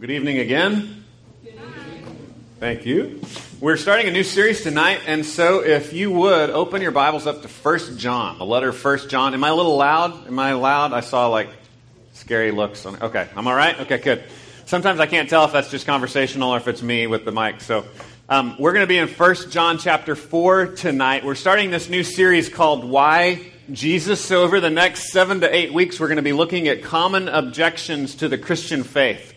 Good evening again. Thank you. We're starting a new series tonight, and so if you would open your Bibles up to First John, the letter First John. Am I a little loud? Am I loud? I saw like scary looks. On, okay, I'm all right. Okay, good. Sometimes I can't tell if that's just conversational or if it's me with the mic. So um, we're going to be in First John chapter four tonight. We're starting this new series called Why Jesus. So over the next seven to eight weeks, we're going to be looking at common objections to the Christian faith.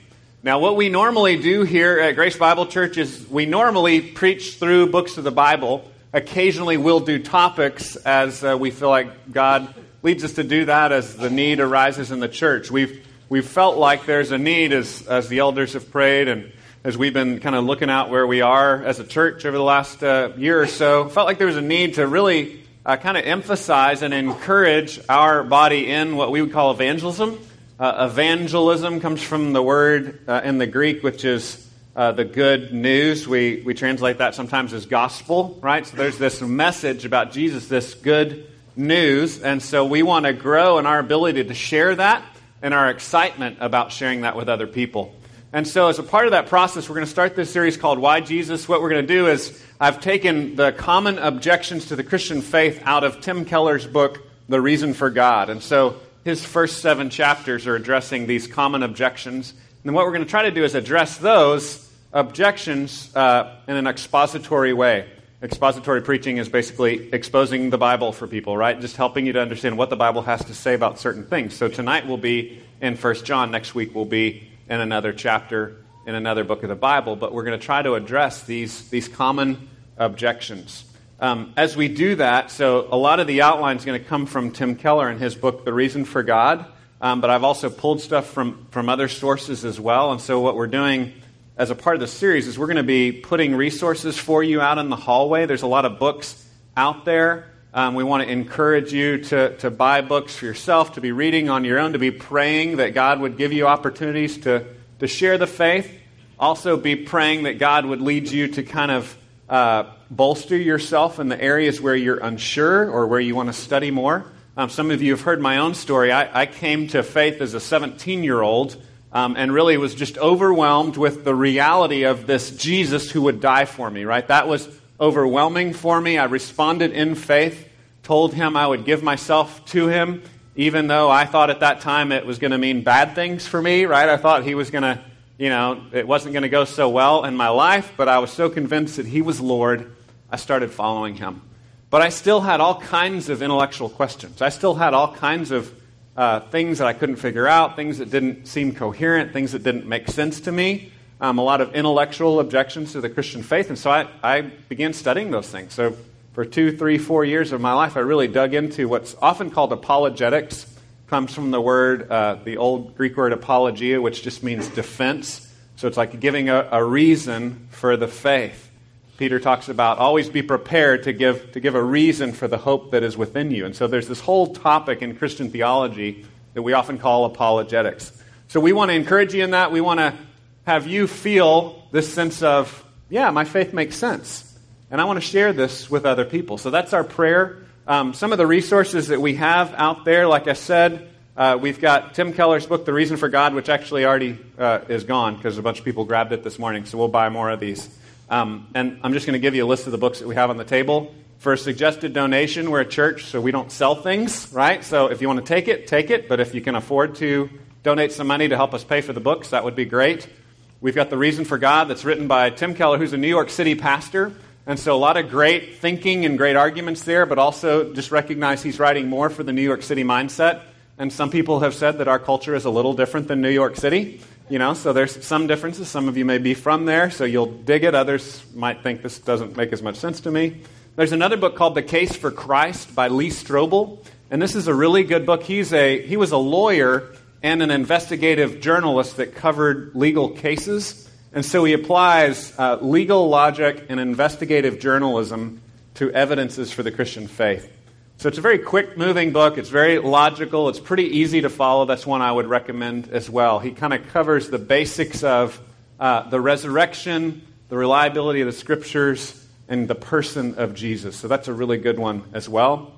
Now, what we normally do here at Grace Bible Church is we normally preach through books of the Bible. Occasionally, we'll do topics as uh, we feel like God leads us to do that as the need arises in the church. We've, we've felt like there's a need as, as the elders have prayed and as we've been kind of looking out where we are as a church over the last uh, year or so, felt like there was a need to really uh, kind of emphasize and encourage our body in what we would call evangelism. Uh, evangelism comes from the word uh, in the Greek, which is uh, the good news. We, we translate that sometimes as gospel, right? So there's this message about Jesus, this good news. And so we want to grow in our ability to share that and our excitement about sharing that with other people. And so, as a part of that process, we're going to start this series called Why Jesus. What we're going to do is, I've taken the common objections to the Christian faith out of Tim Keller's book, The Reason for God. And so, his first seven chapters are addressing these common objections. And what we're going to try to do is address those objections uh, in an expository way. Expository preaching is basically exposing the Bible for people, right? Just helping you to understand what the Bible has to say about certain things. So tonight we'll be in 1 John. Next week we'll be in another chapter in another book of the Bible. But we're going to try to address these, these common objections. Um, as we do that, so a lot of the outline is going to come from Tim Keller in his book, The Reason for God. Um, but I've also pulled stuff from, from other sources as well. And so what we're doing as a part of the series is we're going to be putting resources for you out in the hallway. There's a lot of books out there. Um, we want to encourage you to, to buy books for yourself, to be reading on your own, to be praying that God would give you opportunities to, to share the faith. Also, be praying that God would lead you to kind of uh, bolster yourself in the areas where you're unsure or where you want to study more. Um, some of you have heard my own story. I, I came to faith as a 17 year old um, and really was just overwhelmed with the reality of this Jesus who would die for me, right? That was overwhelming for me. I responded in faith, told him I would give myself to him, even though I thought at that time it was going to mean bad things for me, right? I thought he was going to you know, it wasn't going to go so well in my life, but I was so convinced that He was Lord, I started following Him. But I still had all kinds of intellectual questions. I still had all kinds of uh, things that I couldn't figure out, things that didn't seem coherent, things that didn't make sense to me, um, a lot of intellectual objections to the Christian faith. And so I, I began studying those things. So for two, three, four years of my life, I really dug into what's often called apologetics comes from the word, uh, the old Greek word apologia, which just means defense. So it's like giving a, a, reason for the faith. Peter talks about always be prepared to give, to give a reason for the hope that is within you. And so there's this whole topic in Christian theology that we often call apologetics. So we want to encourage you in that. We want to have you feel this sense of, yeah, my faith makes sense. And I want to share this with other people. So that's our prayer um, some of the resources that we have out there, like I said, uh, we've got Tim Keller's book, The Reason for God, which actually already uh, is gone because a bunch of people grabbed it this morning, so we'll buy more of these. Um, and I'm just going to give you a list of the books that we have on the table. For a suggested donation, we're a church, so we don't sell things, right? So if you want to take it, take it. But if you can afford to donate some money to help us pay for the books, that would be great. We've got The Reason for God that's written by Tim Keller, who's a New York City pastor. And so a lot of great thinking and great arguments there, but also just recognize he's writing more for the New York City mindset. And some people have said that our culture is a little different than New York City. You know, so there's some differences. Some of you may be from there, so you'll dig it. Others might think this doesn't make as much sense to me. There's another book called The Case for Christ by Lee Strobel. And this is a really good book. He's a, he was a lawyer and an investigative journalist that covered legal cases. And so he applies uh, legal logic and investigative journalism to evidences for the Christian faith. So it's a very quick moving book. It's very logical. It's pretty easy to follow. That's one I would recommend as well. He kind of covers the basics of uh, the resurrection, the reliability of the scriptures, and the person of Jesus. So that's a really good one as well.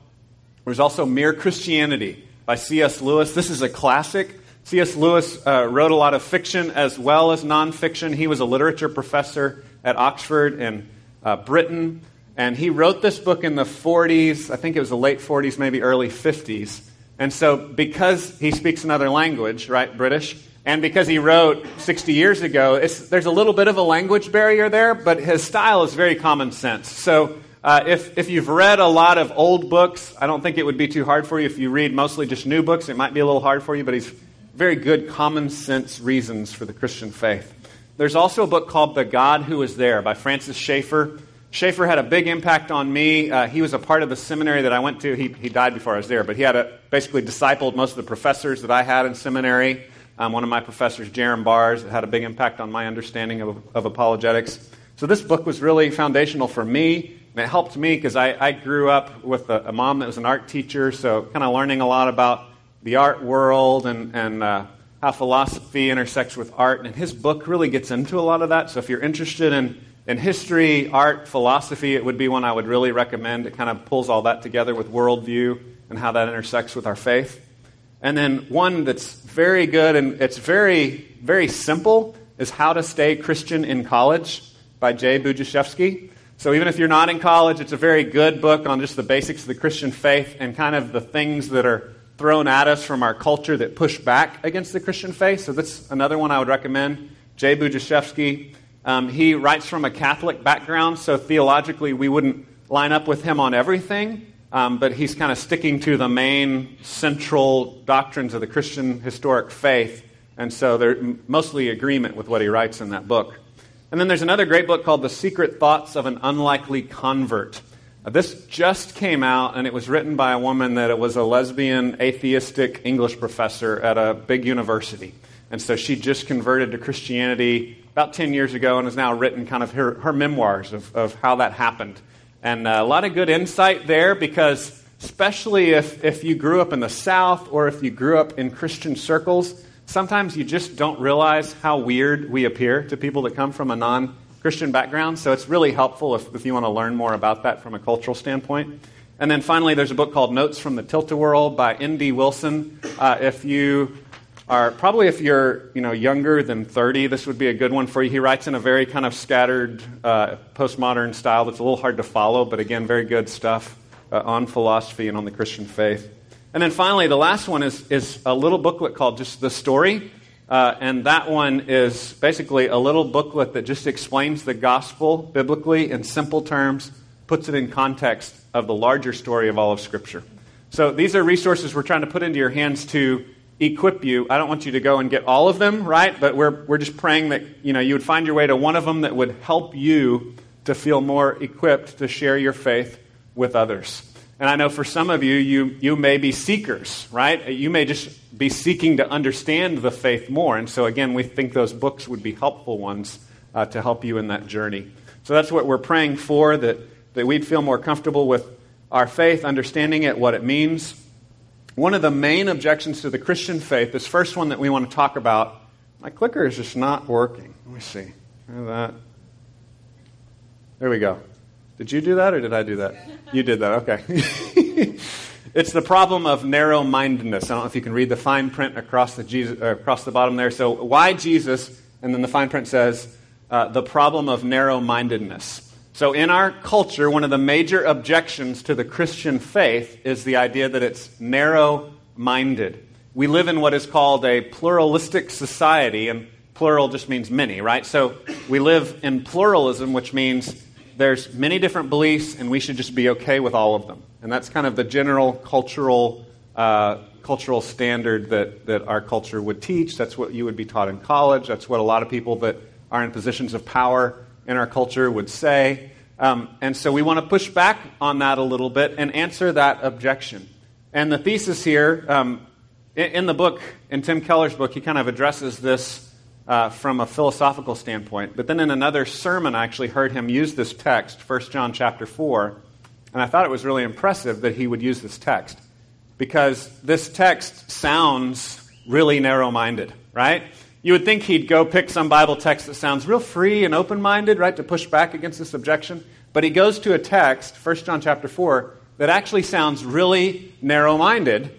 There's also Mere Christianity by C.S. Lewis. This is a classic. C.S. Lewis uh, wrote a lot of fiction as well as nonfiction. He was a literature professor at Oxford in uh, Britain, and he wrote this book in the 40s. I think it was the late 40s, maybe early 50s. And so, because he speaks another language, right, British, and because he wrote 60 years ago, there's a little bit of a language barrier there, but his style is very common sense. So, uh, if, if you've read a lot of old books, I don't think it would be too hard for you. If you read mostly just new books, it might be a little hard for you, but he's very good common sense reasons for the Christian faith. There's also a book called The God Who Is There by Francis Schaeffer. Schaeffer had a big impact on me. Uh, he was a part of the seminary that I went to. He, he died before I was there, but he had a, basically discipled most of the professors that I had in seminary. Um, one of my professors, Jerram Barrs, had a big impact on my understanding of, of apologetics. So this book was really foundational for me, and it helped me because I, I, grew up with a, a, mom that was an art teacher, so kind of learning a lot about the art world and, and uh, how philosophy intersects with art. And his book really gets into a lot of that. So if you're interested in in history, art, philosophy, it would be one I would really recommend. It kind of pulls all that together with worldview and how that intersects with our faith. And then one that's very good and it's very, very simple is How to Stay Christian in College by Jay Budziszewski. So even if you're not in college, it's a very good book on just the basics of the Christian faith and kind of the things that are thrown at us from our culture that push back against the Christian faith. So that's another one I would recommend. Jay Budziszewski. Um, he writes from a Catholic background, so theologically we wouldn't line up with him on everything, um, but he's kind of sticking to the main central doctrines of the Christian historic faith, and so they're mostly agreement with what he writes in that book. And then there's another great book called The Secret Thoughts of an Unlikely Convert. Uh, this just came out, and it was written by a woman that it was a lesbian, atheistic English professor at a big university. And so she just converted to Christianity about 10 years ago and has now written kind of her, her memoirs of, of how that happened. And uh, a lot of good insight there because, especially if, if you grew up in the South or if you grew up in Christian circles, sometimes you just don't realize how weird we appear to people that come from a non Christian background. So it's really helpful if, if you want to learn more about that from a cultural standpoint. And then finally, there's a book called Notes from the Tilt-A-Whirl by N.D. Wilson. Uh, if you are probably if you're you know younger than 30 this would be a good one for you he writes in a very kind of scattered uh, postmodern style that's a little hard to follow but again very good stuff uh, on philosophy and on the christian faith and then finally the last one is, is a little booklet called just the story uh, and that one is basically a little booklet that just explains the gospel biblically in simple terms puts it in context of the larger story of all of scripture so these are resources we're trying to put into your hands to equip you. I don't want you to go and get all of them, right? But we're, we're just praying that you, know, you would find your way to one of them that would help you to feel more equipped to share your faith with others. And I know for some of you, you, you may be seekers, right? You may just be seeking to understand the faith more. And so, again, we think those books would be helpful ones uh, to help you in that journey. So that's what we're praying for, that, that we'd feel more comfortable with our faith, understanding it, what it means, one of the main objections to the Christian faith, this first one that we want to talk about, my clicker is just not working. Let me see. that. There we go. Did you do that or did I do that? You did that, okay. it's the problem of narrow mindedness. I don't know if you can read the fine print across the, Jesus, uh, across the bottom there. So, why Jesus? And then the fine print says, uh, the problem of narrow mindedness. So, in our culture, one of the major objections to the Christian faith is the idea that it's narrow minded. We live in what is called a pluralistic society, and plural just means many, right? So, we live in pluralism, which means there's many different beliefs, and we should just be okay with all of them. And that's kind of the general cultural, uh, cultural standard that, that our culture would teach. That's what you would be taught in college. That's what a lot of people that are in positions of power in our culture would say. Um, and so we want to push back on that a little bit and answer that objection. And the thesis here, um, in, in, the book, in Tim Keller's book, he kind of addresses this uh, from a philosophical standpoint. But then in another sermon, I actually heard him use this text, 1 John chapter 4, and I thought it was really impressive that he would use this text because this text sounds really narrow minded, right? You would think he'd go pick some Bible text that sounds real free and open minded, right, to push back against this objection. But he goes to a text, 1 John chapter 4, that actually sounds really narrow minded.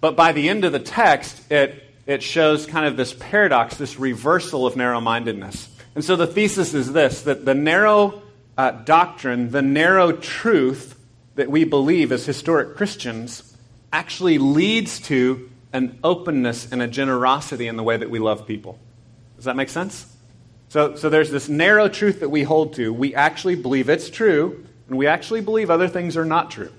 But by the end of the text, it it shows kind of this paradox, this reversal of narrow mindedness. And so the thesis is this that the narrow uh, doctrine, the narrow truth that we believe as historic Christians, actually leads to an openness and a generosity in the way that we love people. Does that make sense? So, so there's this narrow truth that we hold to. We actually believe it's true, and we actually believe other things are not true.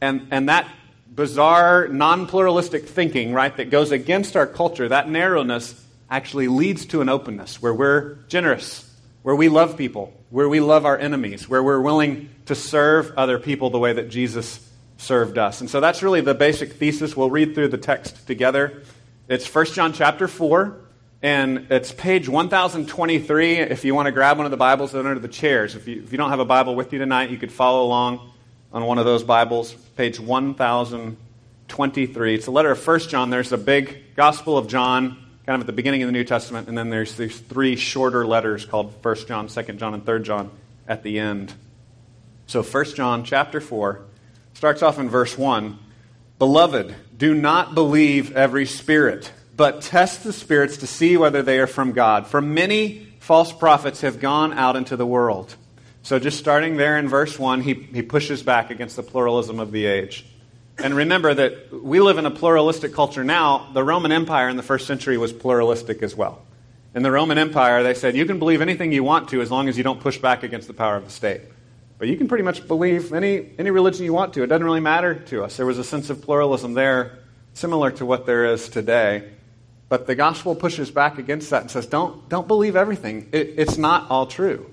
And, and that bizarre, non pluralistic thinking, right, that goes against our culture, that narrowness actually leads to an openness where we're generous, where we love people, where we love our enemies, where we're willing to serve other people the way that Jesus served us. And so that's really the basic thesis. We'll read through the text together. It's 1 John chapter 4, and it's page 1023 if you want to grab one of the Bibles under the chairs. If you, if you don't have a Bible with you tonight, you could follow along on one of those Bibles, page 1023. It's a letter of 1 John. There's a big Gospel of John, kind of at the beginning of the New Testament, and then there's these three shorter letters called 1 John, 2 John, and 3 John at the end. So 1 John chapter 4 starts off in verse 1. Beloved, do not believe every spirit, but test the spirits to see whether they are from God. For many false prophets have gone out into the world. So, just starting there in verse 1, he, he pushes back against the pluralism of the age. And remember that we live in a pluralistic culture now. The Roman Empire in the first century was pluralistic as well. In the Roman Empire, they said you can believe anything you want to as long as you don't push back against the power of the state. But you can pretty much believe any, any religion you want to. It doesn't really matter to us. There was a sense of pluralism there, similar to what there is today. But the gospel pushes back against that and says, don't, don't believe everything. It, it's not all true.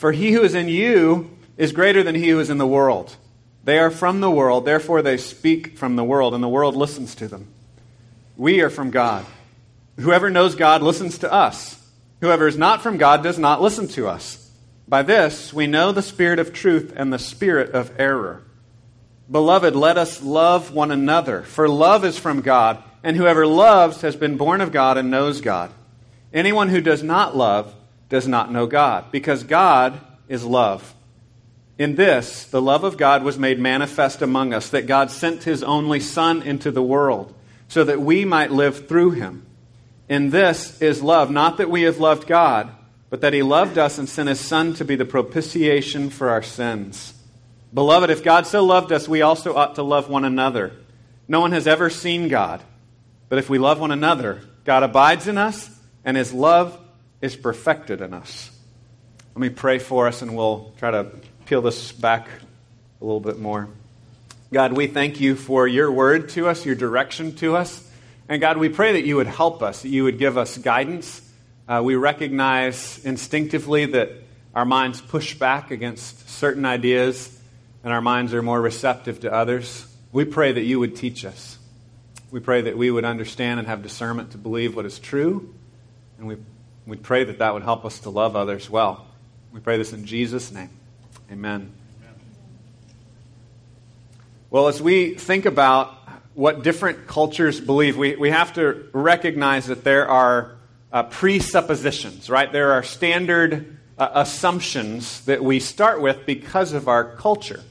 For he who is in you is greater than he who is in the world. They are from the world, therefore they speak from the world, and the world listens to them. We are from God. Whoever knows God listens to us. Whoever is not from God does not listen to us. By this we know the spirit of truth and the spirit of error. Beloved, let us love one another, for love is from God, and whoever loves has been born of God and knows God. Anyone who does not love does not know God, because God is love. In this, the love of God was made manifest among us, that God sent his only Son into the world, so that we might live through him. In this is love, not that we have loved God, but that he loved us and sent his Son to be the propitiation for our sins. Beloved, if God so loved us, we also ought to love one another. No one has ever seen God, but if we love one another, God abides in us, and his love is perfected in us. Let me pray for us and we'll try to peel this back a little bit more. God, we thank you for your word to us, your direction to us. And God, we pray that you would help us, that you would give us guidance. Uh, we recognize instinctively that our minds push back against certain ideas and our minds are more receptive to others. We pray that you would teach us. We pray that we would understand and have discernment to believe what is true. And we we pray that that would help us to love others well. We pray this in Jesus' name. Amen. Well, as we think about what different cultures believe, we, we have to recognize that there are uh, presuppositions, right? There are standard uh, assumptions that we start with because of our culture.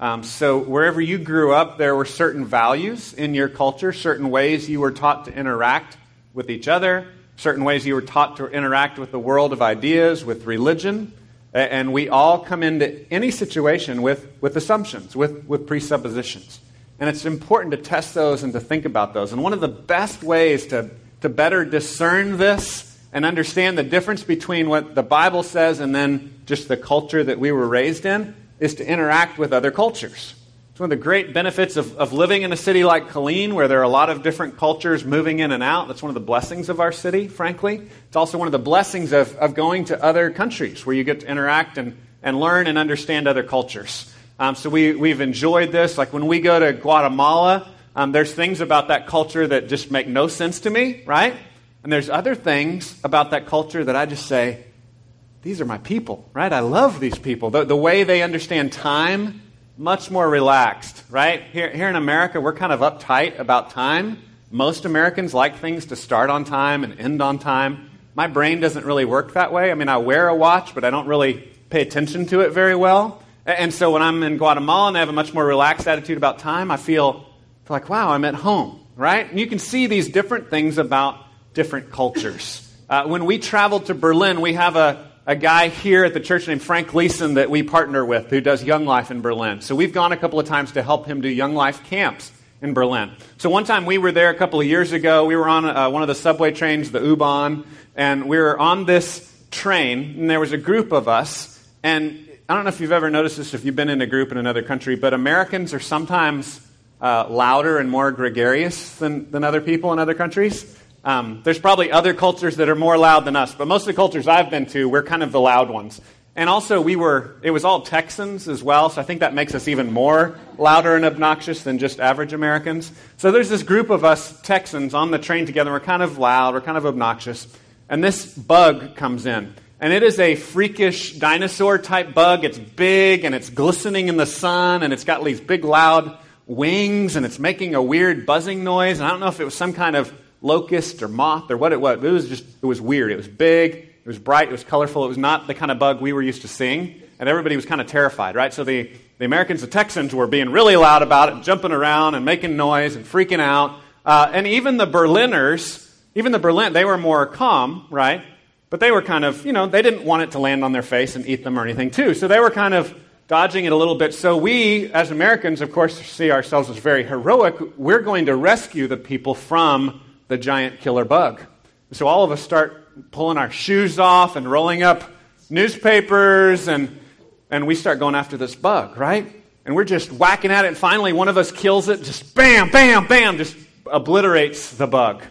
Um, so, wherever you grew up, there were certain values in your culture, certain ways you were taught to interact with each other, certain ways you were taught to interact with the world of ideas, with religion. And we all come into any situation with, with assumptions, with, with presuppositions. And it's important to test those and to think about those. And one of the best ways to, to better discern this and understand the difference between what the Bible says and then just the culture that we were raised in is to interact with other cultures. It's one of the great benefits of, of living in a city like Killeen, where there are a lot of different cultures moving in and out. That's one of the blessings of our city, frankly. It's also one of the blessings of, of going to other countries, where you get to interact and, and learn and understand other cultures. Um, so we, we've enjoyed this. Like when we go to Guatemala, um, there's things about that culture that just make no sense to me, right? And there's other things about that culture that I just say, these are my people, right? I love these people. The, the way they understand time, much more relaxed, right? Here, here in America, we're kind of uptight about time. Most Americans like things to start on time and end on time. My brain doesn't really work that way. I mean, I wear a watch, but I don't really pay attention to it very well. And so when I'm in Guatemala and I have a much more relaxed attitude about time, I feel like, wow, I'm at home, right? And you can see these different things about different cultures. Uh, when we traveled to Berlin, we have a, a guy here at the church named Frank Leeson that we partner with who does Young Life in Berlin. So we've gone a couple of times to help him do Young Life camps in Berlin. So one time we were there a couple of years ago. We were on uh, one of the subway trains, the U-Bahn, and we were on this train, and there was a group of us, and I don't know if you've ever noticed this if you've been in a group in another country, but Americans are sometimes uh, louder and more gregarious than, than other people in other countries. Um, there's probably other cultures that are more loud than us, but most of the cultures I've been to, we're kind of the loud ones. And also, we were, it was all Texans as well, so I think that makes us even more louder and obnoxious than just average Americans. So there's this group of us Texans on the train together. We're kind of loud, we're kind of obnoxious. And this bug comes in. And it is a freakish dinosaur type bug. It's big and it's glistening in the sun and it's got these big loud wings and it's making a weird buzzing noise. And I don't know if it was some kind of locust or moth or what it was. It was just, it was weird. It was big, it was bright, it was colorful. It was not the kind of bug we were used to seeing. And everybody was kind of terrified, right? So the, the Americans, the Texans, were being really loud about it, jumping around and making noise and freaking out. Uh, and even the Berliners, even the Berlin, they were more calm, right? But they were kind of, you know, they didn't want it to land on their face and eat them or anything, too. So they were kind of dodging it a little bit. So we, as Americans, of course, see ourselves as very heroic. We're going to rescue the people from the giant killer bug. So all of us start pulling our shoes off and rolling up newspapers, and, and we start going after this bug, right? And we're just whacking at it, and finally one of us kills it, just bam, bam, bam, just obliterates the bug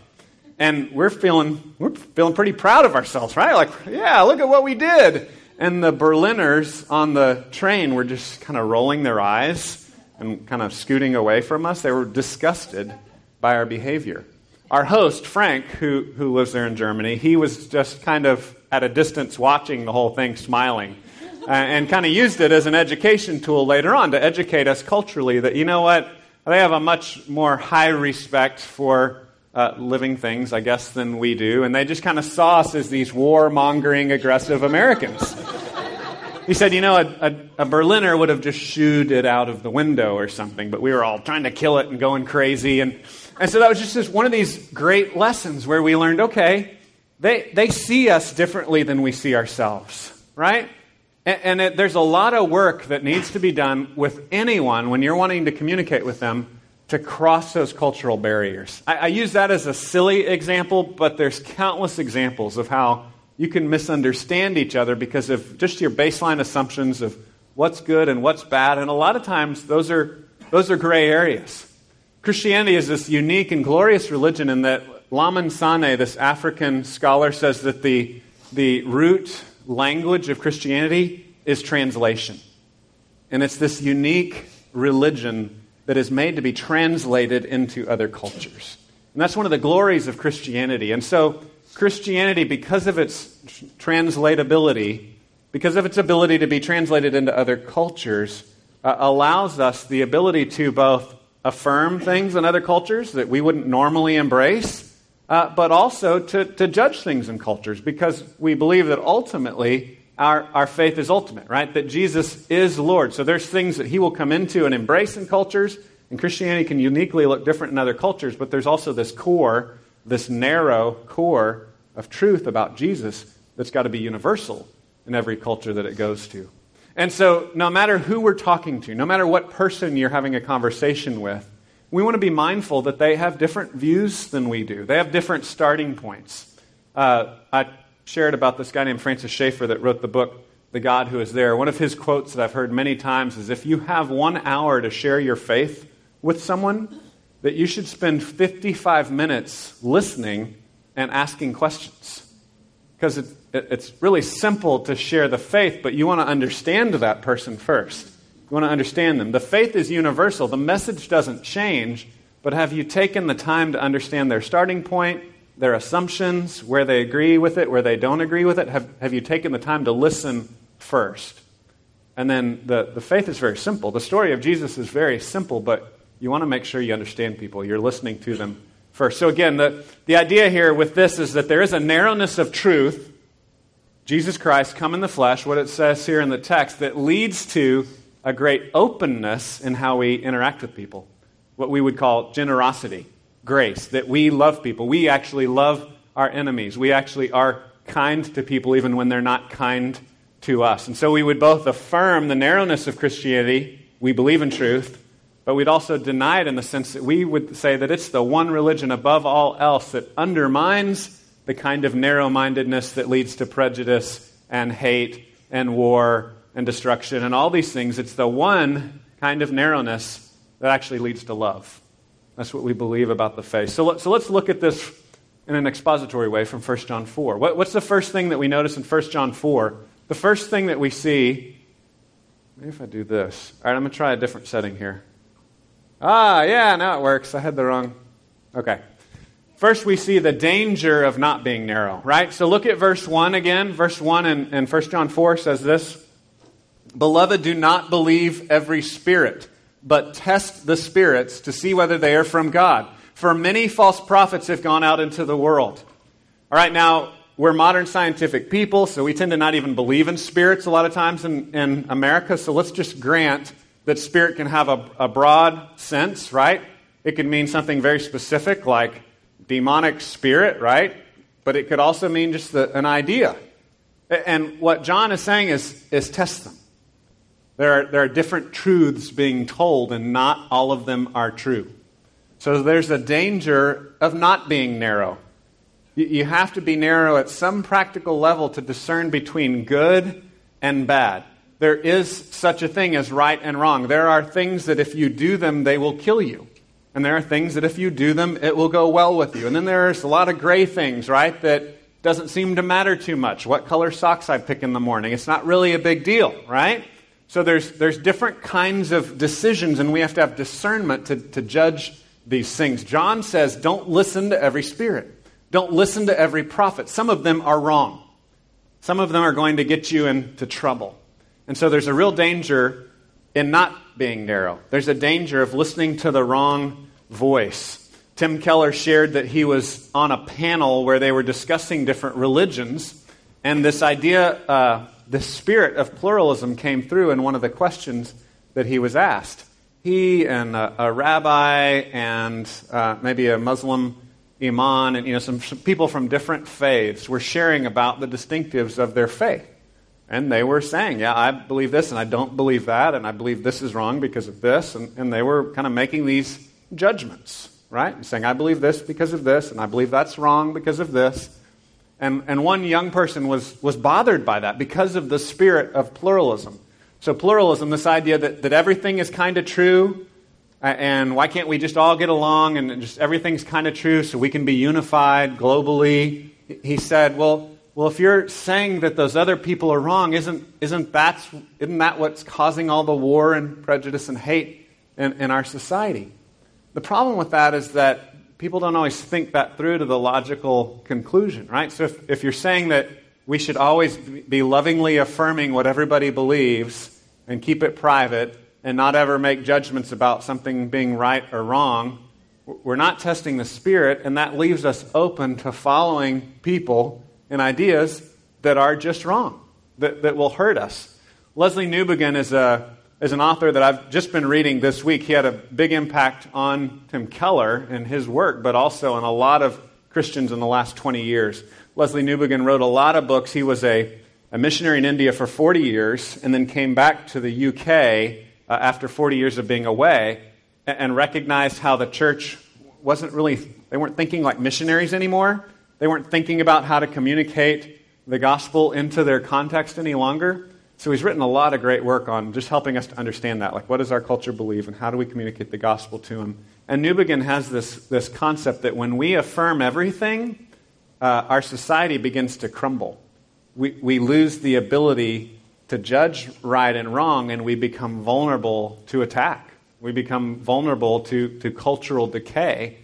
and we're feeling we're feeling pretty proud of ourselves, right? Like, yeah, look at what we did. And the Berliners on the train were just kind of rolling their eyes and kind of scooting away from us. They were disgusted by our behavior. Our host, Frank, who, who lives there in Germany, he was just kind of at a distance watching the whole thing, smiling, uh, and kind of used it as an education tool later on to educate us culturally that, you know what, they have a much more high respect for uh, living things, I guess, than we do, and they just kind of saw us as these war-mongering, aggressive Americans. he said, you know, a, a, a, Berliner would have just shooed it out of the window or something, but we were all trying to kill it and going crazy. And, and so that was just, one of these great lessons where we learned, okay, they, they see us differently than we see ourselves, right? And, and it, there's a lot of work that needs to be done with anyone when you're wanting to communicate with them to cross those cultural barriers. I, I, use that as a silly example, but there's countless examples of how you can misunderstand each other because of just your baseline assumptions of what's good and what's bad. And a lot of times, those are, those are gray areas. Christianity is this unique and glorious religion in that Lamin Sanneh, this African scholar, says that the, the root language of Christianity is translation. And it's this unique religion that is made to be translated into other cultures. And that's one of the glories of Christianity. And so, Christianity, because of its translatability, because of its ability to be translated into other cultures, uh, allows us the ability to both affirm things in other cultures that we wouldn't normally embrace, uh, but also to, to judge things in cultures because we believe that ultimately our, our faith is ultimate, right? That Jesus is Lord. So there's things that he will come into and embrace in cultures, and Christianity can uniquely look different in other cultures, but there's also this core, this narrow core of truth about Jesus that's got to be universal in every culture that it goes to. And so, no matter who we're talking to, no matter what person you're having a conversation with, we want to be mindful that they have different views than we do. They have different starting points. Uh, I shared about this guy named Francis Schaeffer that wrote the book, The God Who Is There. One of his quotes that I've heard many times is If you have one hour to share your faith with someone, that you should spend 55 minutes listening and asking questions. Because it, it, it's really simple to share the faith, but you want to understand that person first. You want to understand them. The faith is universal, the message doesn't change, but have you taken the time to understand their starting point their assumptions, where they agree with it, where they don't agree with it? Have, have you taken the time to listen first? And then the, the faith is very simple. The story of Jesus is very simple, but you want to make sure you understand people. You're listening to them first. So, again, the, the idea here with this is that there is a narrowness of truth, Jesus Christ come in the flesh, what it says here in the text, that leads to a great openness in how we interact with people. What we would call generosity, grace, that we love people. We actually love our enemies. We actually are kind to people even when they're not kind to us. And so we would both affirm the narrowness of Christianity, we believe in truth, but we'd also deny it in the sense that we would say that it's the one religion above all else that undermines the kind of narrow mindedness that leads to prejudice and hate and war and destruction and all these things. It's the one kind of narrowness that actually leads to love. That's what we believe about the faith. So, let, so let's look at this in an expository way from 1 John 4. What, what's the first thing that we notice in 1 John 4? The first thing that we see, maybe if I do this. All right, I'm going to try a different setting here. Ah, yeah, now it works. I had the wrong. Okay. First, we see the danger of not being narrow, right? So look at verse 1 again. Verse 1 in, in 1 John 4 says this Beloved, do not believe every spirit, but test the spirits to see whether they are from God. For many false prophets have gone out into the world. All right, now, we're modern scientific people, so we tend to not even believe in spirits a lot of times in, in America. So let's just grant that spirit can have a, a broad sense, right? It can mean something very specific, like demonic spirit, right? But it could also mean just the, an idea. And what John is saying is, is test them. There are, there are different truths being told, and not all of them are true. So there's a danger of not being narrow. You have to be narrow at some practical level to discern between good and bad. There is such a thing as right and wrong. There are things that if you do them, they will kill you. And there are things that if you do them, it will go well with you. And then there's a lot of gray things, right, that doesn't seem to matter too much. What color socks I pick in the morning, it's not really a big deal, right? So there's, there's different kinds of decisions, and we have to have discernment to, to judge these things. John says, don't listen to every spirit. Don't listen to every prophet. Some of them are wrong. Some of them are going to get you into trouble. And so there's a real danger in not being narrow. There's a danger of listening to the wrong voice. Tim Keller shared that he was on a panel where they were discussing different religions, and this idea, uh, the spirit of pluralism came through in one of the questions that he was asked. He and a, a rabbi and uh, maybe a Muslim imam, and you know, some, some people from different faiths were sharing about the distinctives of their faith. And they were saying, Yeah, I believe this, and I don't believe that, and I believe this is wrong because of this. And, and they were kind of making these judgments, right? And saying, I believe this because of this, and I believe that's wrong because of this. And, and one young person was, was bothered by that because of the spirit of pluralism. So, pluralism, this idea that, that everything is kind of true, and why can't we just all get along and just everything's kind of true so we can be unified globally? He said, well, well, if you're saying that those other people are wrong, isn't, isn't, that, isn't that what's causing all the war and prejudice and hate in, in our society? The problem with that is that people don't always think that through to the logical conclusion, right? So if, if you're saying that we should always be lovingly affirming what everybody believes and keep it private, and not ever make judgments about something being right or wrong, we're not testing the Spirit, and that leaves us open to following people and ideas that are just wrong, that, that will hurt us. Lesslie Newbigin is, a, is an author that I've just been reading this week. He had a big impact on Tim Keller and his work, but also on a lot of Christians in the last 20 years. Lesslie Newbigin wrote a lot of books. He was a, a missionary in India for 40 years and then came back to the UK uh, after 40 years of being away and, and recognized how the church wasn't really, they weren't thinking like missionaries anymore. They weren't thinking about how to communicate the gospel into their context any longer. So he's written a lot of great work on just helping us to understand that. Like, what does our culture believe, and how do we communicate the gospel to them? And Newbigin has this, this concept that when we affirm everything, uh, our society begins to crumble. We, we lose the ability to judge right and wrong, and we become vulnerable to attack. We become vulnerable to, to cultural decay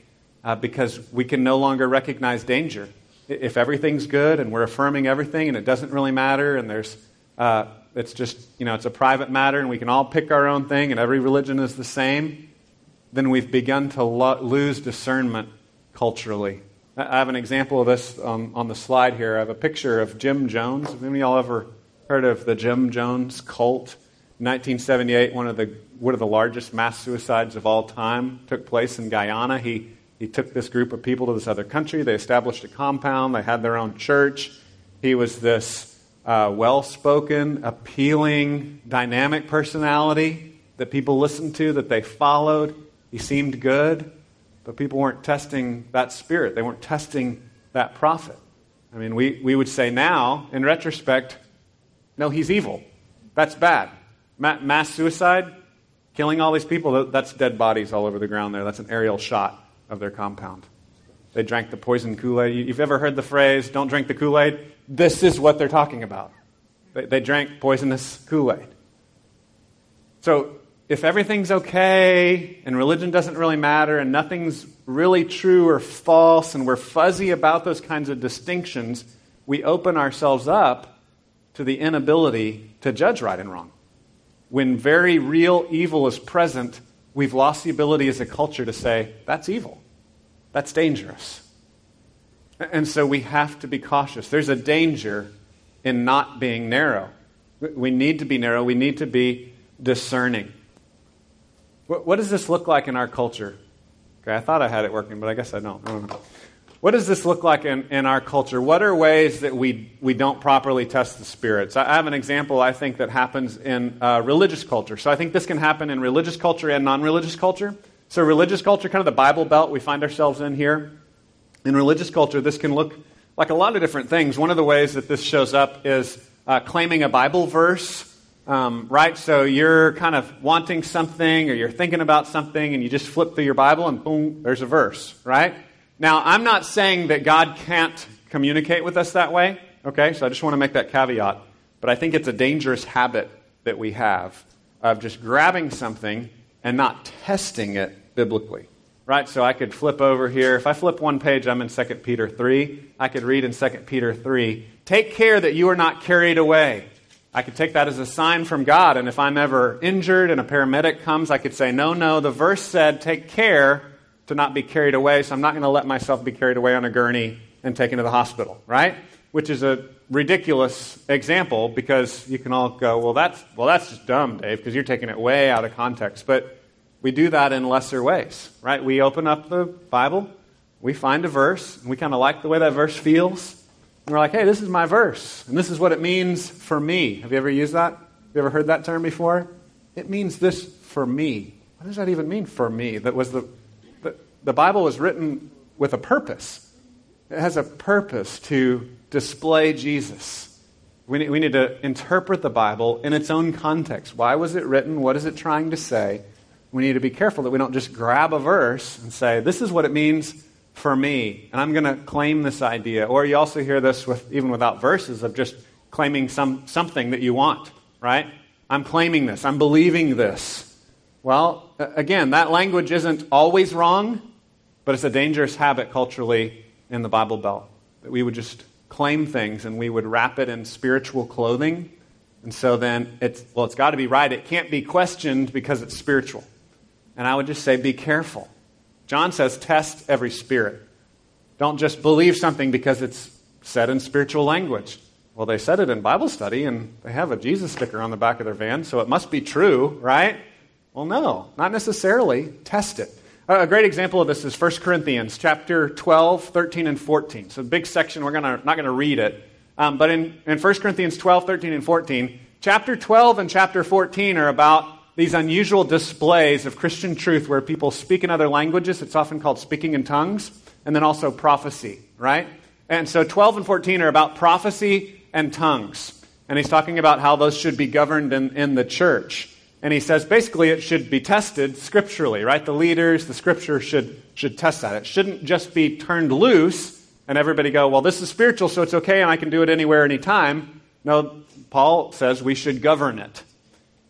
uh, because we can no longer recognize danger. If everything's good and we're affirming everything and it doesn't really matter and there's, uh, it's just, you know, it's a private matter and we can all pick our own thing and every religion is the same, then we've begun to lo- lose discernment culturally. I have an example of this um, on the slide here. I have a picture of Jim Jones. Have any of y'all ever heard of the Jim Jones cult? 1978, one of the one of the largest mass suicides of all time took place in Guyana. He he took this group of people to this other country. They established a compound. They had their own church. He was this uh, well spoken, appealing, dynamic personality that people listened to, that they followed. He seemed good, but people weren't testing that spirit. They weren't testing that prophet. I mean, we, we would say now, in retrospect, no, he's evil. That's bad. Ma- mass suicide, killing all these people, that's dead bodies all over the ground there. That's an aerial shot of their compound. They drank the poison Kool Aid. You've ever heard the phrase, don't drink the Kool Aid? This is what they're talking about. They, they drank poisonous Kool Aid. So, if everything's okay and religion doesn't really matter and nothing's really true or false and we're fuzzy about those kinds of distinctions, we open ourselves up to the inability to judge right and wrong. When very real evil is present, we've lost the ability as a culture to say, that's evil. That's dangerous. And so we have to be cautious. There's a danger in not being narrow. We need to be narrow, we need to be discerning. What, does this look like in our culture? Okay, I thought I had it working, but I guess I don't. I don't. What does this look like in, in our culture? What are ways that we, we don't properly test the spirits? I have an example, I think, that happens in uh, religious culture. So I think this can happen in religious culture and non religious culture. So, religious culture, kind of the Bible belt we find ourselves in here. In religious culture, this can look like a lot of different things. One of the ways that this shows up is uh, claiming a Bible verse. Um, right? So you're kind of wanting something or you're thinking about something and you just flip through your Bible and boom, there's a verse, right? Now, I'm not saying that God can't communicate with us that way, okay? So I just want to make that caveat. But I think it's a dangerous habit that we have of just grabbing something and not testing it biblically. Right? So I could flip over here. If I flip one page, I'm in 2 Peter 3. I could read in 2 Peter 3 Take care that you are not carried away. I could take that as a sign from God. And if I'm ever injured and a paramedic comes, I could say, No, no, the verse said, Take care to not be carried away, so I'm not going to let myself be carried away on a gurney and taken to the hospital, right? Which is a ridiculous example because you can all go, well, that's, well, that's just dumb, Dave, because you're taking it way out of context. But we do that in lesser ways, right? We open up the Bible, we find a verse, and we kind of like the way that verse feels. And we're like, hey, this is my verse, and this is what it means for me. Have you ever used that? Have you ever heard that term before? It means this for me. What does that even mean for me? That was the the Bible was written with a purpose. It has a purpose to display Jesus. We need, we need to interpret the Bible in its own context. Why was it written? What is it trying to say? We need to be careful that we don't just grab a verse and say, this is what it means for me, and I'm going to claim this idea. Or you also hear this with, even without verses of just claiming some, something that you want, right? I'm claiming this. I'm believing this. Well, again, that language isn't always wrong, but it's a dangerous habit culturally in the Bible Belt that we would just claim things and we would wrap it in spiritual clothing. And so then it's, well, it's got to be right. It can't be questioned because it's spiritual. And I would just say, be careful. John says, test every spirit. Don't just believe something because it's said in spiritual language. Well, they said it in Bible study and they have a Jesus sticker on the back of their van, so it must be true, right? Well, no, not necessarily. Test it. A great example of this is 1 Corinthians chapter 12, 13, and 14. So, big section, we're gonna, not going to read it. Um, but in, in 1 Corinthians 12, 13, and 14, chapter 12 and chapter 14 are about these unusual displays of Christian truth where people speak in other languages. It's often called speaking in tongues, and then also prophecy, right? And so 12 and 14 are about prophecy and tongues. And he's talking about how those should be governed in, in the church. And he says basically it should be tested scripturally, right? The leaders, the scripture should, should test that. It shouldn't just be turned loose and everybody go, well, this is spiritual, so it's okay and I can do it anywhere, anytime. No, Paul says we should govern it.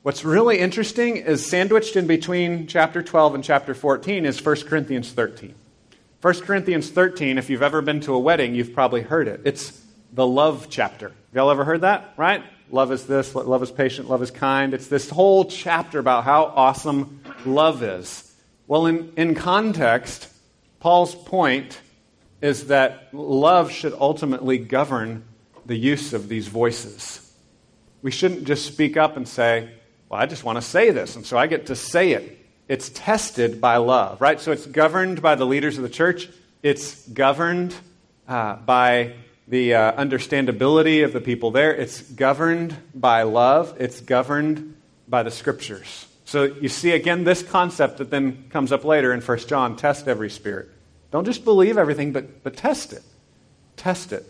What's really interesting is sandwiched in between chapter 12 and chapter 14 is 1 Corinthians 13. 1 Corinthians 13, if you've ever been to a wedding, you've probably heard it. It's the love chapter. Have y'all ever heard that? Right? Love is this, love is patient, love is kind. It's this whole chapter about how awesome love is. Well, in, in context, Paul's point is that love should ultimately govern the use of these voices. We shouldn't just speak up and say, Well, I just want to say this, and so I get to say it. It's tested by love, right? So it's governed by the leaders of the church, it's governed uh, by the uh, understandability of the people there, it's governed by love, it's governed by the scriptures. So you see again this concept that then comes up later in 1 John test every spirit. Don't just believe everything, but, but test it. Test it.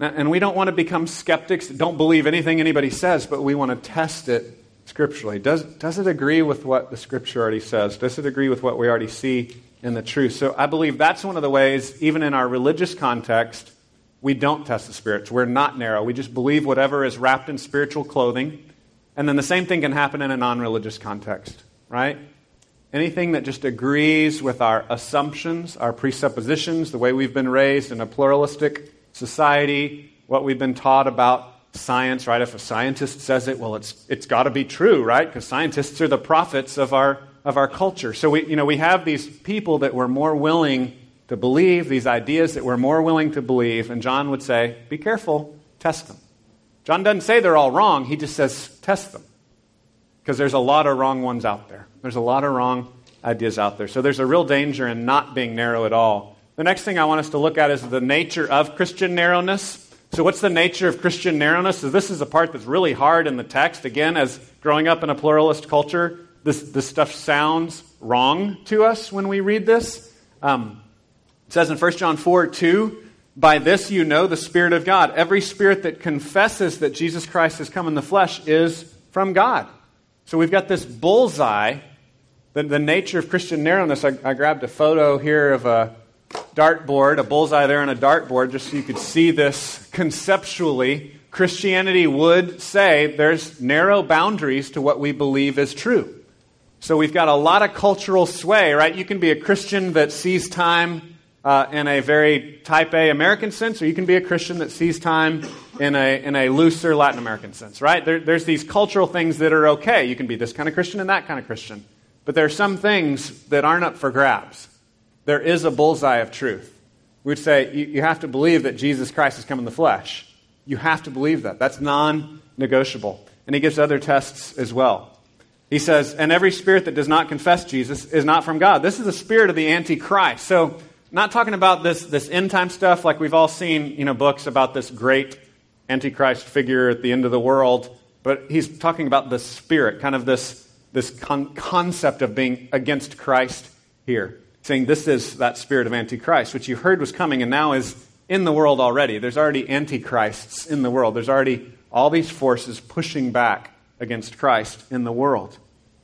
And we don't want to become skeptics don't believe anything anybody says, but we want to test it scripturally. Does, does it agree with what the scripture already says? Does it agree with what we already see in the truth? So I believe that's one of the ways, even in our religious context, we don't test the spirits. We're not narrow. We just believe whatever is wrapped in spiritual clothing. And then the same thing can happen in a non religious context, right? Anything that just agrees with our assumptions, our presuppositions, the way we've been raised in a pluralistic society, what we've been taught about science, right? If a scientist says it, well, it's, it's got to be true, right? Because scientists are the prophets of our, of our culture. So we, you know, we have these people that we're more willing to believe, these ideas that we're more willing to believe, and John would say, be careful, test them. John doesn't say they're all wrong, he just says, test them. Because there's a lot of wrong ones out there. There's a lot of wrong ideas out there. So there's a real danger in not being narrow at all. The next thing I want us to look at is the nature of Christian narrowness. So, what's the nature of Christian narrowness? So this is a part that's really hard in the text. Again, as growing up in a pluralist culture, this, this stuff sounds wrong to us when we read this. Um, says in 1 John 4 2, by this you know the Spirit of God. Every spirit that confesses that Jesus Christ has come in the flesh is from God. So we've got this bullseye, the, the nature of Christian narrowness. I, I grabbed a photo here of a dartboard, a bullseye there on a dartboard, just so you could see this conceptually. Christianity would say there's narrow boundaries to what we believe is true. So we've got a lot of cultural sway, right? You can be a Christian that sees time uh, in a very type A American sense, or you can be a Christian that sees time in a, in a looser Latin American sense, right? There, there's these cultural things that are okay. You can be this kind of Christian and that kind of Christian. But there are some things that aren't up for grabs there is a bullseye of truth. We would say you, you have to believe that Jesus Christ has come in the flesh. You have to believe that. That's non negotiable. And he gives other tests as well. He says, and every spirit that does not confess Jesus is not from God. This is the spirit of the Antichrist. So, not talking about this, this end time stuff like we've all seen, you know, books about this great Antichrist figure at the end of the world, but he's talking about the spirit, kind of this, this con- concept of being against Christ here saying this is that spirit of Antichrist, which you heard was coming and now is in the world already. There's already Antichrists in the world. There's already all these forces pushing back against Christ in the world.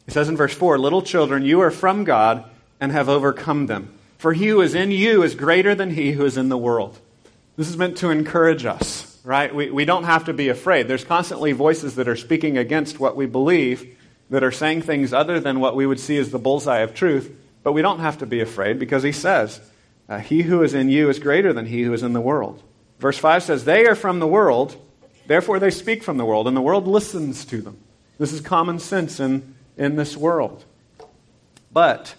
He says in verse 4 Little children, you are from God and have overcome them. For he who is in you is greater than he who is in the world. This is meant to encourage us, right? We, we don't have to be afraid. There's constantly voices that are speaking against what we believe, that are saying things other than what we would see as the bullseye of truth. But we don't have to be afraid because he says, uh, He who is in you is greater than he who is in the world. Verse 5 says, They are from the world, therefore they speak from the world, and the world listens to them. This is common sense in, in this world. But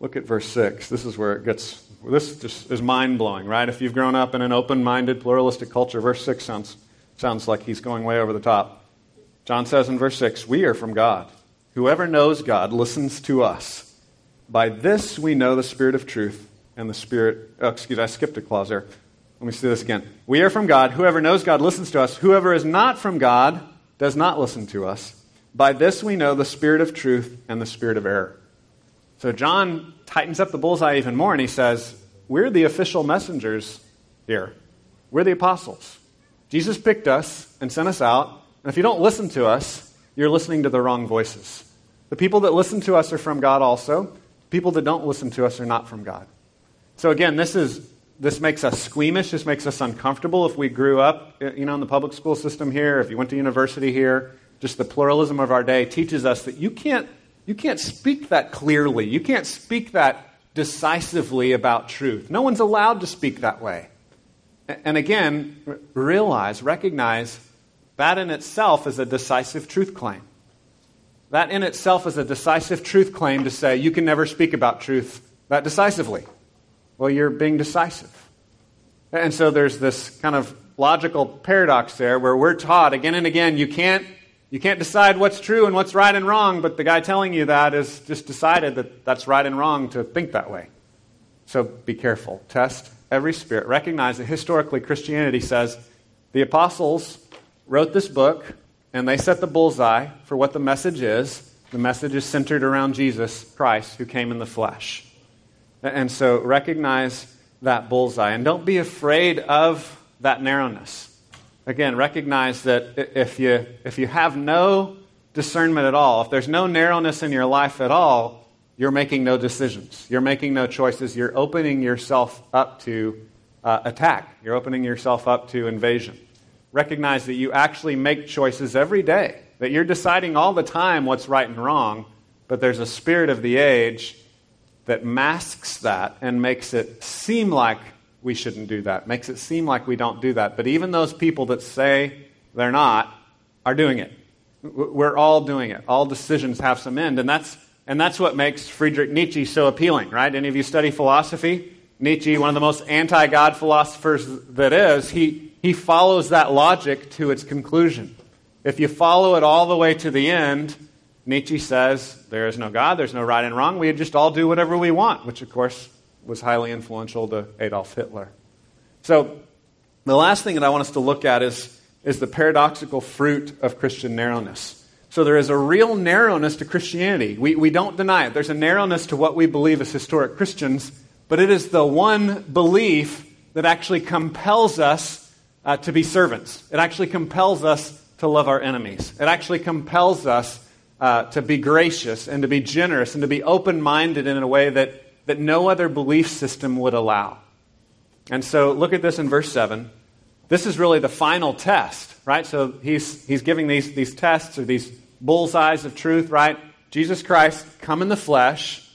look at verse 6. This is where it gets, this just is mind blowing, right? If you've grown up in an open minded, pluralistic culture, verse 6 sounds, sounds like he's going way over the top. John says in verse 6, We are from God. Whoever knows God listens to us. By this we know the spirit of truth and the spirit. Oh, excuse I skipped a clause there. Let me see this again. We are from God. Whoever knows God listens to us. Whoever is not from God does not listen to us. By this we know the spirit of truth and the spirit of error. So John tightens up the bullseye even more and he says, We're the official messengers here. We're the apostles. Jesus picked us and sent us out. And if you don't listen to us, you're listening to the wrong voices. The people that listen to us are from God also. People that don't listen to us are not from God. So again, this is this makes us squeamish. This makes us uncomfortable. If we grew up, uh, you know, in the public school system here, if you went to university here, just the pluralism of our day teaches us that you can't you can't speak that clearly. You can't speak that decisively about truth. No one's allowed to speak that way. And again, realize, recognize that in itself is a decisive truth claim. That in itself is a decisive truth claim to say you can never speak about truth that decisively. Well, you're being decisive. And so there's this kind of logical paradox there where we're taught again and again you can't you can't decide what's true and what's right and wrong, but the guy telling you that has just decided that that's right and wrong to think that way. So be careful. Test every spirit. Recognize that historically Christianity says the apostles wrote this book and they set the bullseye for what the message is. The message is centered around Jesus Christ who came in the flesh. And so recognize that bullseye and don't be afraid of that narrowness. Again, recognize that if you, if you have no discernment at all, if there's no narrowness in your life at all, you're making no decisions. You're making no choices. You're opening yourself up to uh, attack. You're opening yourself up to invasion. Recognize that you actually make choices every day, that you're deciding all the time what's right and wrong, but there's a spirit of the age that masks that and makes it seem like we shouldn't do that. Makes it seem like we don't do that. But even those people that say they're not are doing it. We're all doing it. All decisions have some end. And that's, and that's what makes Friedrich Nietzsche so appealing, right? Any of you study philosophy? Nietzsche, one of the most anti God philosophers that is, he, he follows that logic to its conclusion. If you follow it all the way to the end, Nietzsche says there is no God, there's no right and wrong. We just all do whatever we want, which, of course, was highly influential to Adolf Hitler. So, the last thing that I want us to look at is, is the paradoxical fruit of Christian narrowness. So, there is a real narrowness to Christianity. We, we don't deny it. There's a narrowness to what we believe as historic Christians, but it is the one belief that actually compels us uh, to be servants. It actually compels us to love our enemies. It actually compels us uh, to be gracious and to be generous and to be open minded in a way that that no other belief system would allow. And so look at this in verse 7. This is really the final test, right? So he's, he's giving these, these tests or these bullseyes of truth, right? Jesus Christ come in the flesh.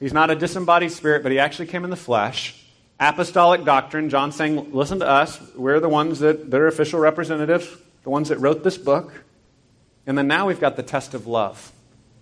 He's not a disembodied spirit, but he actually came in the flesh. Apostolic doctrine, John saying, listen to us. We're the ones that, that are official representatives, the ones that wrote this book. And then now we've got the test of love.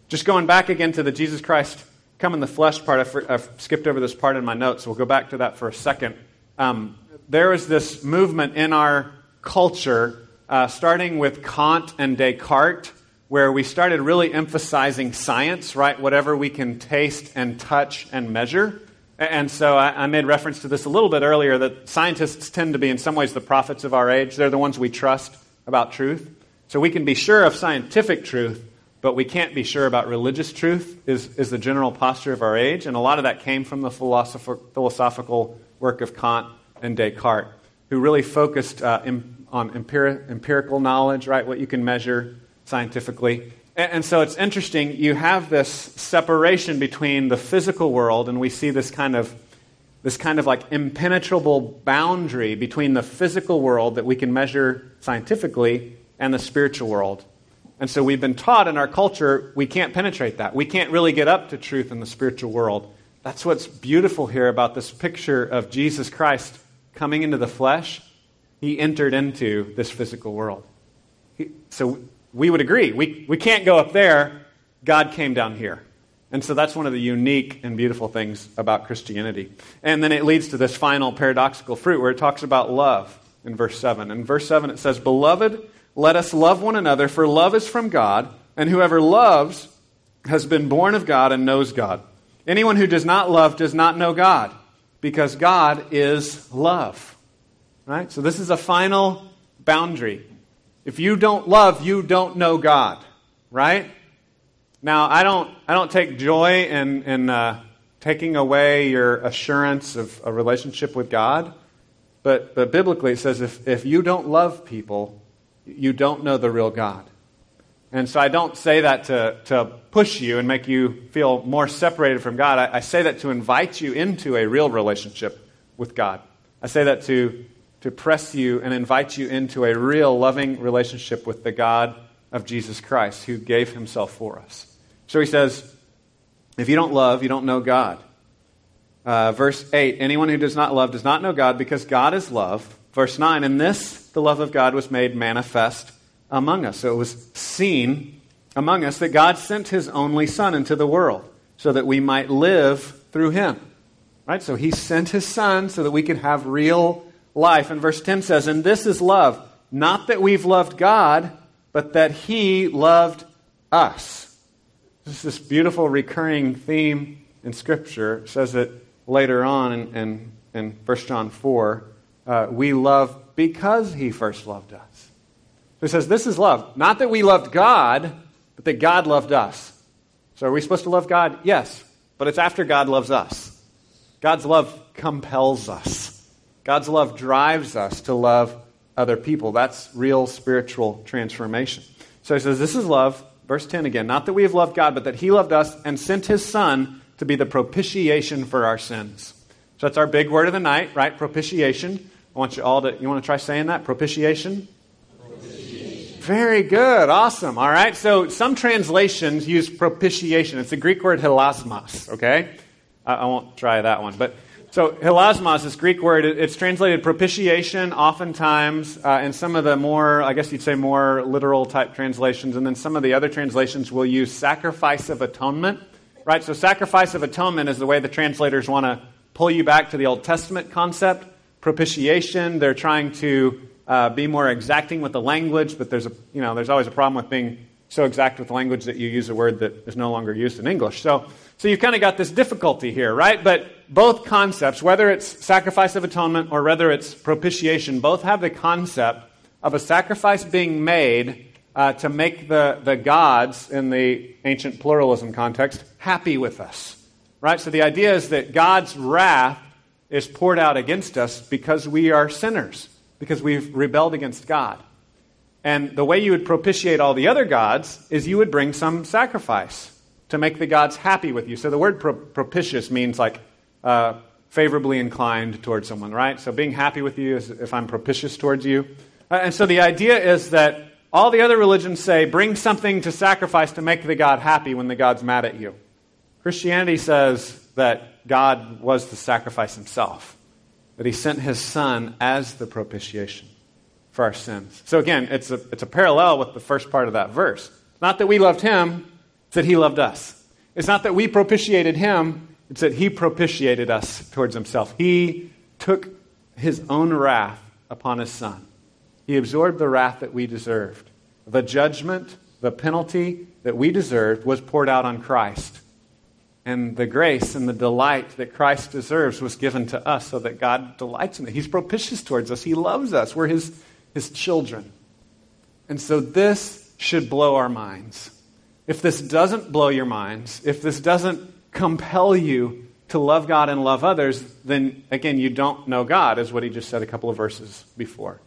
Just going back again to the Jesus Christ come in the flesh part, I've, I've, skipped over this part in my notes, we'll go back to that for a second. Um, there is this movement in our culture, uh, starting with Kant and Descartes, where we started really emphasizing science, right? Whatever we can taste and touch and measure. And so I, I made reference to this a little bit earlier that scientists tend to be, in some ways, the prophets of our age. They're the ones we trust about truth. So we can be sure of scientific truth, but we can't be sure about religious truth, is, is the general posture of our age. And a lot of that came from the philosophical work of Kant and Descartes, who really focused uh, in, on empiri- empirical knowledge, right? What you can measure scientifically. And, and so it's interesting, you have this separation between the physical world, and we see this kind of this kind of like impenetrable boundary between the physical world that we can measure scientifically and the spiritual world. And so we've been taught in our culture we can't penetrate that. We can't really get up to truth in the spiritual world. That's what's beautiful here about this picture of Jesus Christ coming into the flesh. He entered into this physical world. He, so we would agree. We, we can't go up there. God came down here. And so that's one of the unique and beautiful things about Christianity. And then it leads to this final paradoxical fruit where it talks about love in verse 7. In verse 7, it says, Beloved, let us love one another, for love is from God, and whoever loves has been born of God and knows God. Anyone who does not love does not know God, because God is love. Right? So this is a final boundary. If you don't love, you don't know God. Right? Now, I don't, I don't take joy in, in uh, taking away your assurance of a relationship with God, but, but biblically it says if, if you don't love people, you don't know the real God. And so I don't say that to, to push you and make you feel more separated from God. I, I say that to invite you into a real relationship with God. I say that to, to press you and invite you into a real loving relationship with the God of Jesus Christ who gave himself for us. So he says, if you don't love, you don't know God. Uh, verse 8 Anyone who does not love does not know God because God is love. Verse 9 In this, the love of God was made manifest among us. So it was seen among us that God sent his only Son into the world so that we might live through him. Right? So he sent his Son so that we could have real life. And verse 10 says, And this is love, not that we've loved God, but that he loved us. This is this beautiful recurring theme in Scripture. It says it later on in, in, in 1 John 4. Uh, we love because he first loved us. He says, This is love. Not that we loved God, but that God loved us. So are we supposed to love God? Yes. But it's after God loves us. God's love compels us. God's love drives us to love other people. That's real spiritual transformation. So he says, This is love. Verse 10 again. Not that we have loved God, but that he loved us and sent his Son to be the propitiation for our sins. So that's our big word of the night, right? Propitiation. I want you all to, you want to try saying that? Propitiation? propitiation. Very good. Awesome. All right. So some translations use propitiation. It's the Greek word hilasmos, okay? I, I won't try that one. But so hilasmos, this Greek word, it's translated propitiation oftentimes uh, in some of the more, I guess you'd say, more literal type translations. And then some of the other translations will use sacrifice of atonement, right? So sacrifice of atonement is the way the translators want to pull you back to the Old Testament concept. Propitiation, they're trying to uh, be more exacting with the language, but there's, a, you know, there's always a problem with being so exact with language that you use a word that is no longer used in English. So, so you've kind of got this difficulty here, right? But both concepts, whether it's sacrifice of atonement or whether it's propitiation, both have the concept of a sacrifice being made uh, to make the, the gods, in the ancient pluralism context, happy with us. Right? So the idea is that God's wrath is poured out against us because we are sinners, because we've rebelled against God. And the way you would propitiate all the other gods is you would bring some sacrifice to make the gods happy with you. So the word propitious means like uh, favorably inclined towards someone, right? So being happy with you is if I'm propitious towards you. Uh, and so the idea is that all the other religions say bring something to sacrifice to make the God happy when the God's mad at you. Christianity says that God was the sacrifice himself, that he sent his son as the propitiation for our sins. So again, it's a, it's a parallel with the first part of that verse. Not that we loved him, it's that he loved us. It's not that we propitiated him, it's that he propitiated us towards himself. He took his own wrath upon his son. He absorbed the wrath that we deserved. The judgment, the penalty that we deserved was poured out on Christ. And the grace and the delight that Christ deserves was given to us so that God delights in it. He's propitious towards us. He loves us. We're his, his children. And so this should blow our minds. If this doesn't blow your minds, if this doesn't compel you to love God and love others, then again, you don't know God, is what he just said a couple of verses before.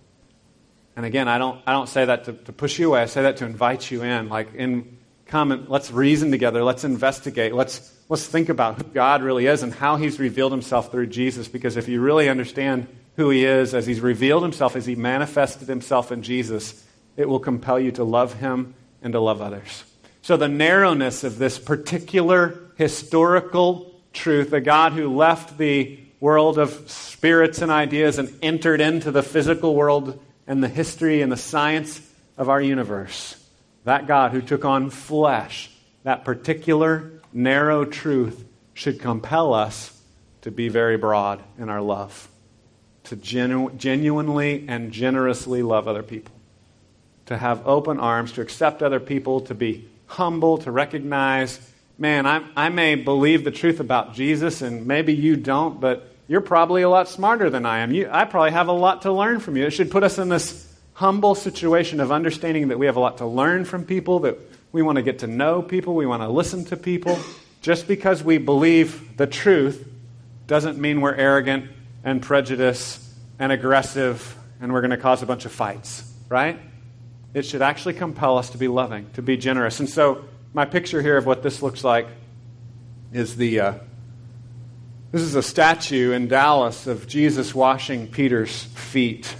And again, I don't, I don't say that to, to push you away. I say that to invite you in. Like, in, come and let's reason together. Let's investigate. Let's, let's think about who God really is and how he's revealed himself through Jesus. Because if you really understand who he is, as he's revealed himself, as he manifested himself in Jesus, it will compel you to love him and to love others. So, the narrowness of this particular historical truth, a God who left the world of spirits and ideas and entered into the physical world and the history and the science of our universe. That God who took on flesh, that particular narrow truth should compel us to be very broad in our love, to genu- genuinely and generously love other people, to have open arms, to accept other people, to be humble, to recognize man, I, I may believe the truth about Jesus, and maybe you don't, but you're probably a lot smarter than I am. You, I probably have a lot to learn from you. It should put us in this humble situation of understanding that we have a lot to learn from people, that we want to get to know people, we want to listen to people. Just because we believe the truth doesn't mean we're arrogant and prejudiced and aggressive and we're going to cause a bunch of fights, right? It should actually compel us to be loving, to be generous. And so, my picture here of what this looks like is the. Uh, this is a statue in Dallas of Jesus washing Peter's feet.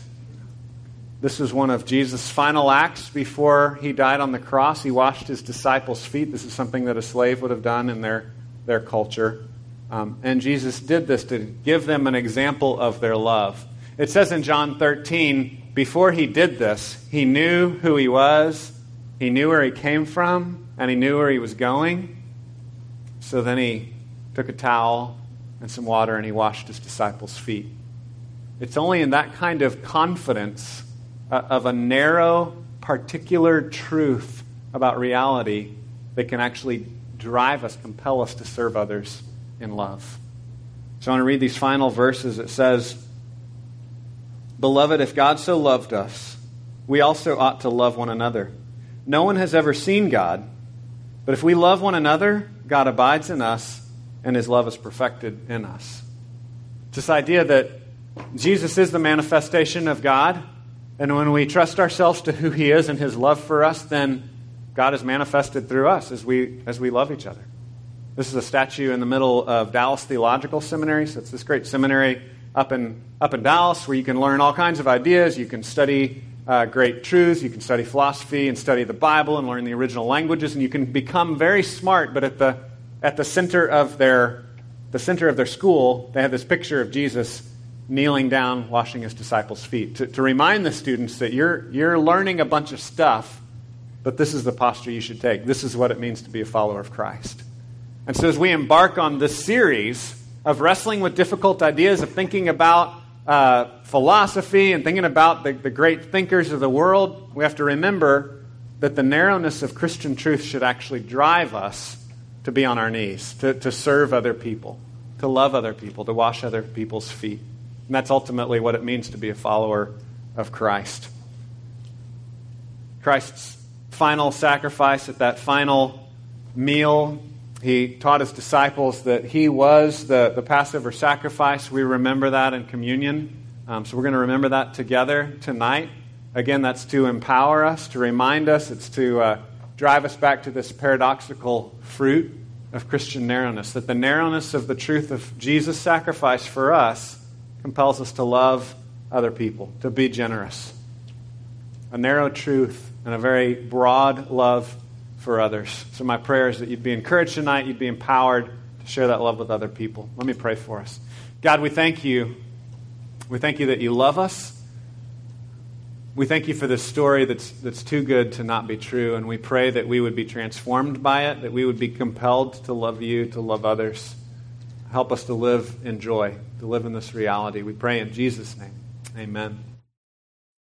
This is one of Jesus' final acts before he died on the cross. He washed his disciples' feet. This is something that a slave would have done in their, their culture. Um, and Jesus did this to give them an example of their love. It says in John 13, before he did this, he knew who he was, he knew where he came from, and he knew where he was going. So then he took a towel and some water and he washed his disciples' feet. It's only in that kind of confidence of a narrow, particular truth about reality that can actually drive us, compel us to serve others in love. So I want to read these final verses. It says, Beloved, if God so loved us, we also ought to love one another. No one has ever seen God, but if we love one another, God abides in us, and his love is perfected in us. It's this idea that Jesus is the manifestation of God, and when we trust ourselves to who he is and his love for us, then God is manifested through us as we, as we love each other. This is a statue in the middle of Dallas Theological Seminary. So it's this great seminary up in, up in Dallas where you can learn all kinds of ideas. You can study uh, great truths. You can study philosophy and study the Bible and learn the original languages. And you can become very smart. But at the, at the center of their, the center of their school, they have this picture of Jesus kneeling down, washing his disciples' feet to, to remind the students that you're, you're learning a bunch of stuff, but this is the posture you should take. This is what it means to be a follower of Christ. And so, as we embark on this series of wrestling with difficult ideas, of thinking about uh, philosophy and thinking about the, the great thinkers of the world, we have to remember that the narrowness of Christian truth should actually drive us to be on our knees, to, to serve other people, to love other people, to wash other people's feet. And that's ultimately what it means to be a follower of Christ. Christ's final sacrifice at that final meal he taught his disciples that he was the, the Passover sacrifice. We remember that in communion. Um, so we're going to remember that together tonight. Again, that's to empower us, to remind us, it's to uh, drive us back to this paradoxical fruit of Christian narrowness. That the narrowness of the truth of Jesus' sacrifice for us compels us to love other people, to be generous. A narrow truth and a very broad love for others. So, my prayer is that you'd be encouraged tonight, you'd be empowered to share that love with other people. Let me pray for us. God, we thank you. We thank you that you love us. We thank you for this story that's, that's too good to not be true, and we pray that we would be transformed by it, that we would be compelled to love you, to love others. Help us to live in joy, to live in this reality. We pray in Jesus' name. Amen.